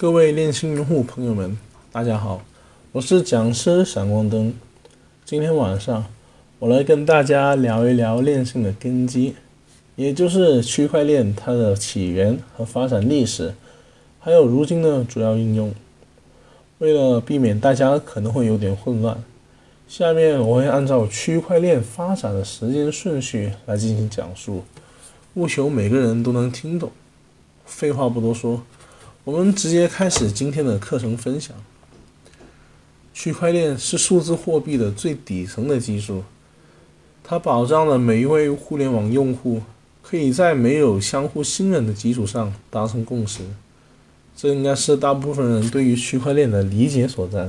各位练心用户朋友们，大家好，我是讲师闪光灯。今天晚上我来跟大家聊一聊链性的根基，也就是区块链它的起源和发展历史，还有如今的主要应用。为了避免大家可能会有点混乱，下面我会按照区块链发展的时间顺序来进行讲述，务求每个人都能听懂。废话不多说。我们直接开始今天的课程分享。区块链是数字货币的最底层的技术，它保障了每一位互联网用户可以在没有相互信任的基础上达成共识。这应该是大部分人对于区块链的理解所在。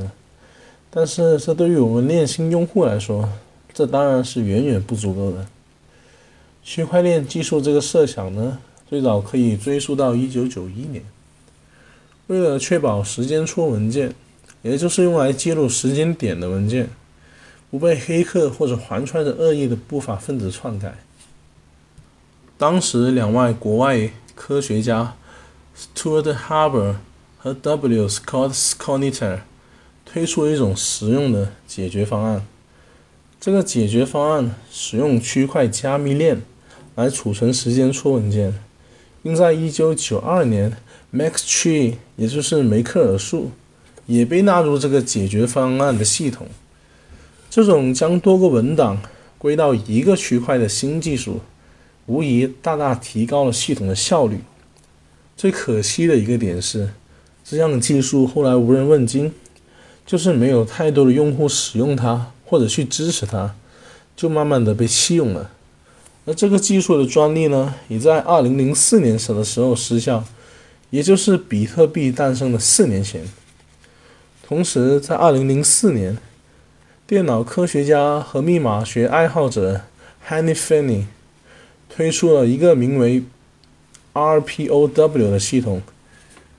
但是，这对于我们链心用户来说，这当然是远远不足够的。区块链技术这个设想呢，最早可以追溯到1991年。为了确保时间戳文件，也就是用来记录时间点的文件，不被黑客或者怀揣着恶意的不法分子篡改，当时两位国外科学家 Stuart Haber 和 W. Scott Skonitter 推出了一种实用的解决方案。这个解决方案使用区块加密链来储存时间戳文件，并在1992年。Max Tree，也就是梅克尔树，也被纳入这个解决方案的系统。这种将多个文档归到一个区块的新技术，无疑大大提高了系统的效率。最可惜的一个点是，这样技术后来无人问津，就是没有太多的用户使用它或者去支持它，就慢慢的被弃用了。而这个技术的专利呢，也在2004年时的时候失效。也就是比特币诞生的四年前，同时在2004年，电脑科学家和密码学爱好者 Henry Fenney 推出了一个名为 RPOW 的系统，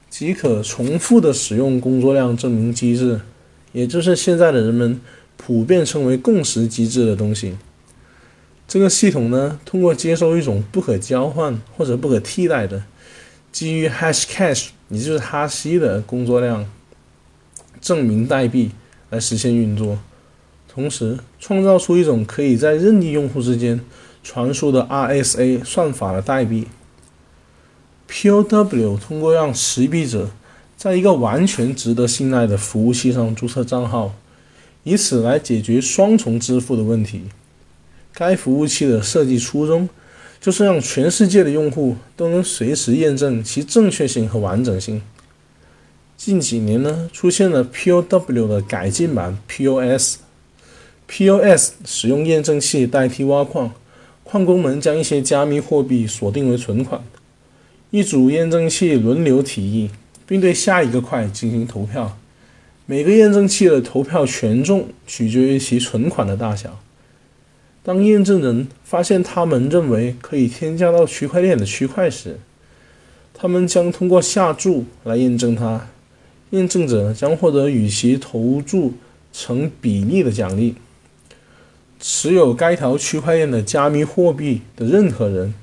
即可重复的使用工作量证明机制，也就是现在的人们普遍称为共识机制的东西。这个系统呢，通过接收一种不可交换或者不可替代的。基于 Hashcash，也就是哈希的工作量证明代币来实现运作，同时创造出一种可以在任意用户之间传输的 RSA 算法的代币。POW 通过让持币者在一个完全值得信赖的服务器上注册账号，以此来解决双重支付的问题。该服务器的设计初衷。就是让全世界的用户都能随时验证其正确性和完整性。近几年呢，出现了 POW 的改进版 POS。POS 使用验证器代替挖矿，矿工们将一些加密货币锁定为存款。一组验证器轮流提议，并对下一个块进行投票。每个验证器的投票权重取决于其存款的大小。当验证人发现他们认为可以添加到区块链的区块时，他们将通过下注来验证它。验证者将获得与其投注成比例的奖励。持有该条区块链的加密货币的任何人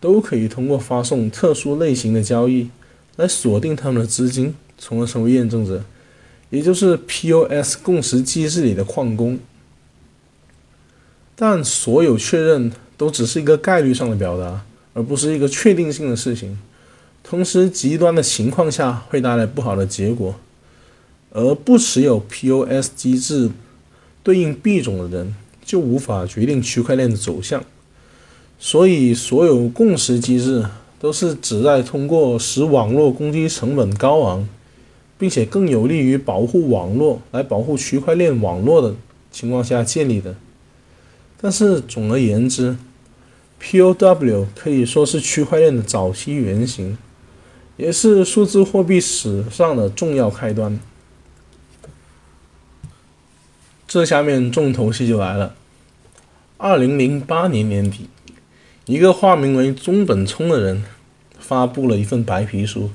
都可以通过发送特殊类型的交易来锁定他们的资金，从而成为验证者，也就是 POS 共识机制里的矿工。但所有确认都只是一个概率上的表达，而不是一个确定性的事情。同时，极端的情况下会带来不好的结果，而不持有 POS 机制对应币种的人就无法决定区块链的走向。所以，所有共识机制都是旨在通过使网络攻击成本高昂，并且更有利于保护网络来保护区块链网络的情况下建立的。但是总而言之，POW 可以说是区块链的早期原型，也是数字货币史上的重要开端。这下面重头戏就来了。二零零八年年底，一个化名为中本聪的人发布了一份白皮书，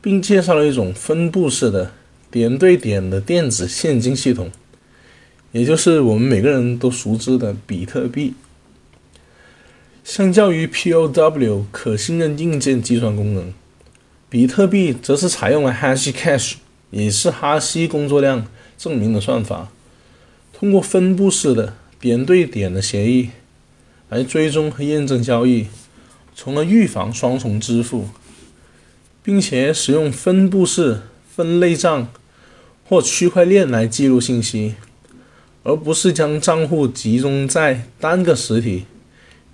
并介绍了一种分布式的点对点的电子现金系统。也就是我们每个人都熟知的比特币，相较于 POW 可信任硬件计算功能，比特币则是采用了 Hashcash，也是哈希工作量证明的算法，通过分布式的点对点的协议来追踪和验证交易，从而预防双重支付，并且使用分布式分类账或区块链来记录信息，而不是将账户集中在单个实体，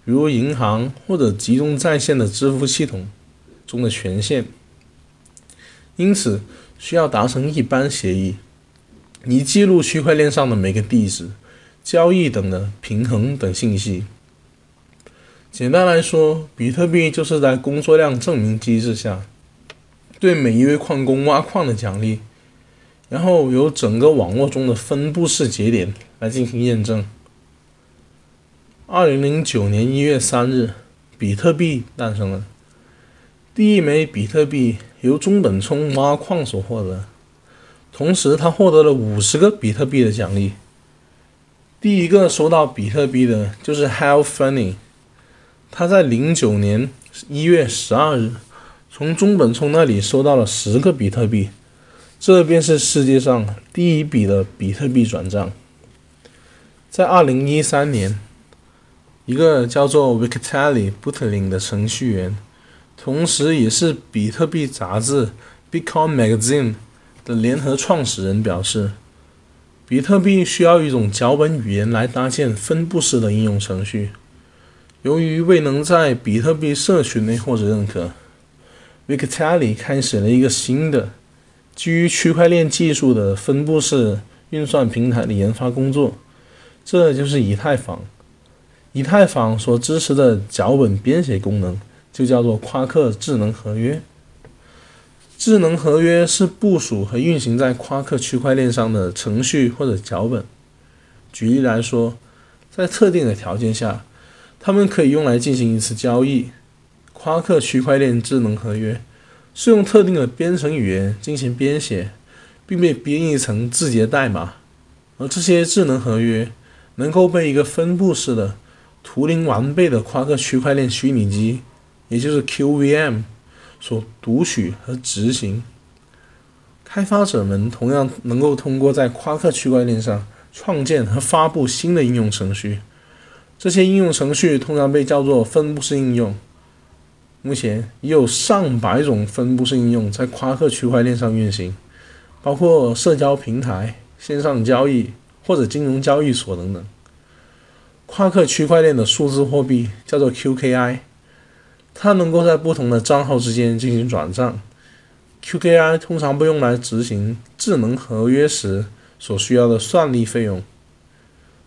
如银行或者集中在线的支付系统中的权限。因此，需要达成一般协议，以记录区块链上的每个地址、交易等的平衡等信息。简单来说，比特币就是在工作量证明机制下，对每一位矿工挖矿的奖励，然后由整个网络中的分布式节点来进行验证。二零零九年一月三日，比特币诞生了。第一枚比特币由中本聪挖矿所获得，同时他获得了五十个比特币的奖励。第一个收到比特币的就是 Hal Finney，他在零九年一月十二日从中本聪那里收到了十个比特币，这便是世界上第一笔的比特币转账。在二零一三年，一个叫做 Vitaly Buterin 的程序员。同时，也是比特币杂志《Bitcoin Magazine》的联合创始人表示，比特币需要一种脚本语言来搭建分布式的应用程序。由于未能在比特币社群内获得认可，Vitalik 开始了一个新的基于区块链技术的分布式运算平台的研发工作，这就是以太坊。以太坊所支持的脚本编写功能。就叫做夸克智能合约。智能合约是部署和运行在夸克区块链上的程序或者脚本。举例来说，在特定的条件下，它们可以用来进行一次交易。夸克区块链智能合约是用特定的编程语言进行编写，并被编译成字节代码，而这些智能合约能够被一个分布式的、图灵完备的夸克区块链虚拟机。也就是 QVM 所读取和执行，开发者们同样能够通过在夸克区块链上创建和发布新的应用程序。这些应用程序通常被叫做分布式应用。目前已有上百种分布式应用在夸克区块链上运行，包括社交平台、线上交易或者金融交易所等等。夸克区块链的数字货币叫做 QKI。它能够在不同的账号之间进行转账。QKI 通常被用来执行智能合约时所需要的算力费用。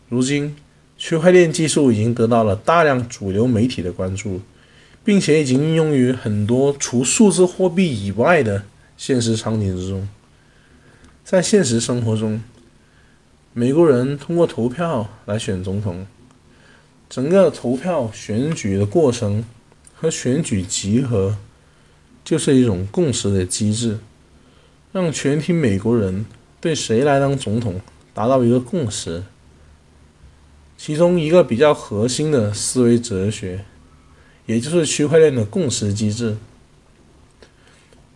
如今，区块链技术已经得到了大量主流媒体的关注，并且已经应用于很多除数字货币以外的现实场景之中。在现实生活中，美国人通过投票来选总统，整个投票选举的过程。和选举集合就是一种共识的机制，让全体美国人对谁来当总统达到一个共识。其中一个比较核心的思维哲学，也就是区块链的共识机制。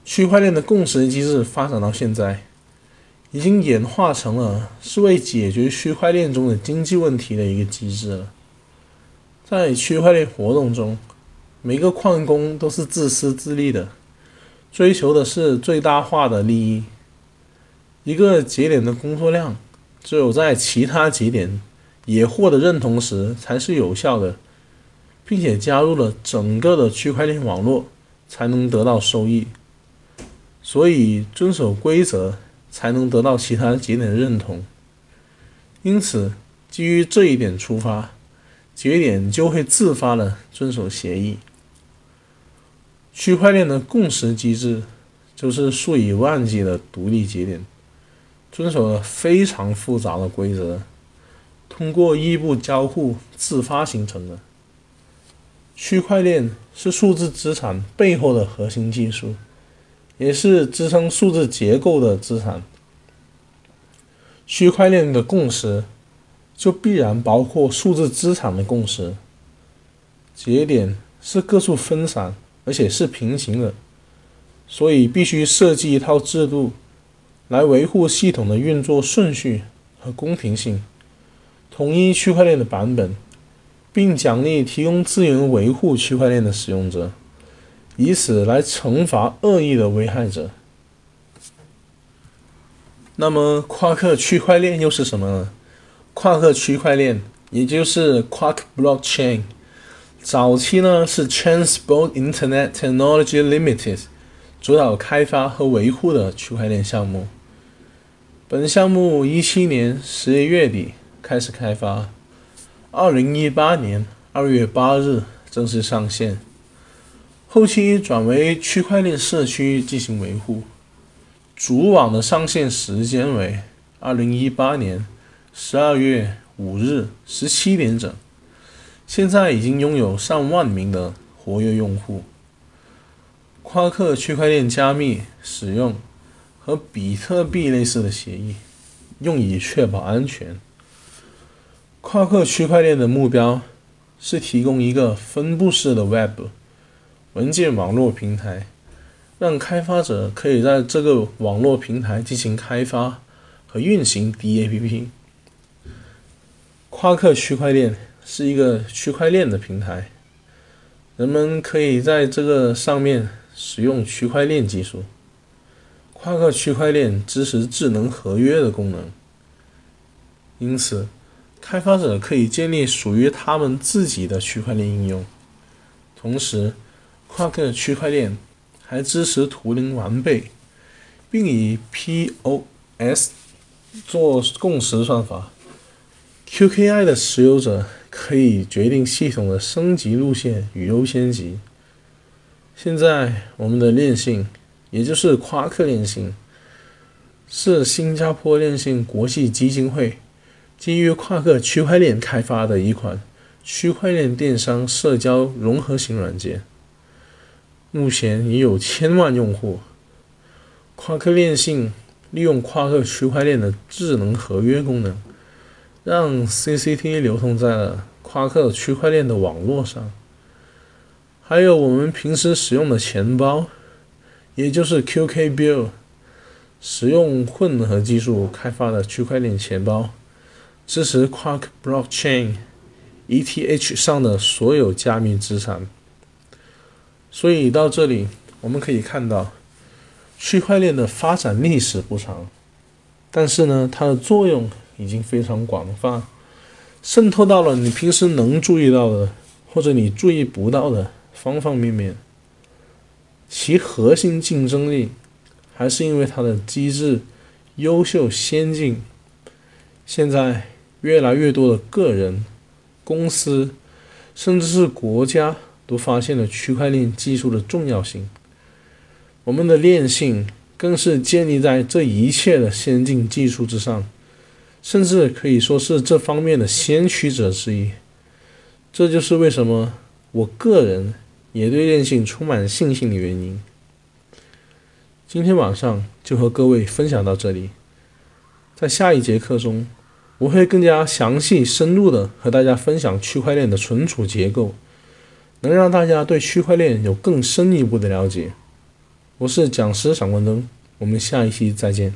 区块链的共识机制发展到现在，已经演化成了是为解决区块链中的经济问题的一个机制了。在区块链活动中，每个矿工都是自私自利的，追求的是最大化的利益。一个节点的工作量，只有在其他节点也获得认同时才是有效的，并且加入了整个的区块链网络才能得到收益。所以遵守规则才能得到其他节点的认同。因此，基于这一点出发，节点就会自发的遵守协议。区块链的共识机制就是数以万计的独立节点，遵守了非常复杂的规则，通过异步交互自发形成的。区块链是数字资产背后的核心技术，也是支撑数字结构的资产。区块链的共识就必然包括数字资产的共识。节点是各处分散。而且是平行的，所以必须设计一套制度来维护系统的运作顺序和公平性，统一区块链的版本，并奖励提供资源维护区块链的使用者，以此来惩罚恶意的危害者。那么，夸克区块链又是什么呢？夸克区块链，也就是 Quark Blockchain，早期呢是 Transport Internet Technology Limited 主导开发和维护的区块链项目。本项目一七年十一月底开始开发，二零一八年二月八日正式上线，后期转为区块链社区进行维护。主网的上线时间为二零一八年十二月五日十七点整，现在已经拥有上万名的活跃用户。夸克区块链加密使用和比特币类似的协议，用以确保安全。夸克区块链的目标是提供一个分布式的 Web 文件网络平台。让开发者可以在这个网络平台进行开发和运行 DAPP。夸克区块链是一个区块链的平台，人们可以在这个上面使用区块链技术。夸克区块链支持智能合约的功能，因此开发者可以建立属于他们自己的区块链应用。同时，夸克区块链。还支持图灵完备，并以 POS 做共识算法。QKI 的持有者可以决定系统的升级路线与优先级。现在，我们的链信，也就是夸克链信，是新加坡链信国际基金会基于夸克区块链开发的一款区块链电商社交融合型软件。目前已有千万用户。夸克链信利用夸克区块链的智能合约功能，让 CCT 流通在了夸克区块链的网络上。还有我们平时使用的钱包，也就是 QK Bill，使用混合技术开发的区块链钱包，支持 Quark Blockchain ETH 上的所有加密资产。所以到这里，我们可以看到，区块链的发展历史不长，但是呢，它的作用已经非常广泛，渗透到了你平时能注意到的，或者你注意不到的方方面面。其核心竞争力还是因为它的机制优秀先进。现在越来越多的个人、公司，甚至是国家。都发现了区块链技术的重要性，我们的链信更是建立在这一切的先进技术之上，甚至可以说是这方面的先驱者之一。这就是为什么我个人也对链信充满信心的原因。今天晚上就和各位分享到这里，在下一节课中，我会更加详细深入的和大家分享区块链的存储结构。能让大家对区块链有更深一步的了解。我是讲师闪光灯，我们下一期再见。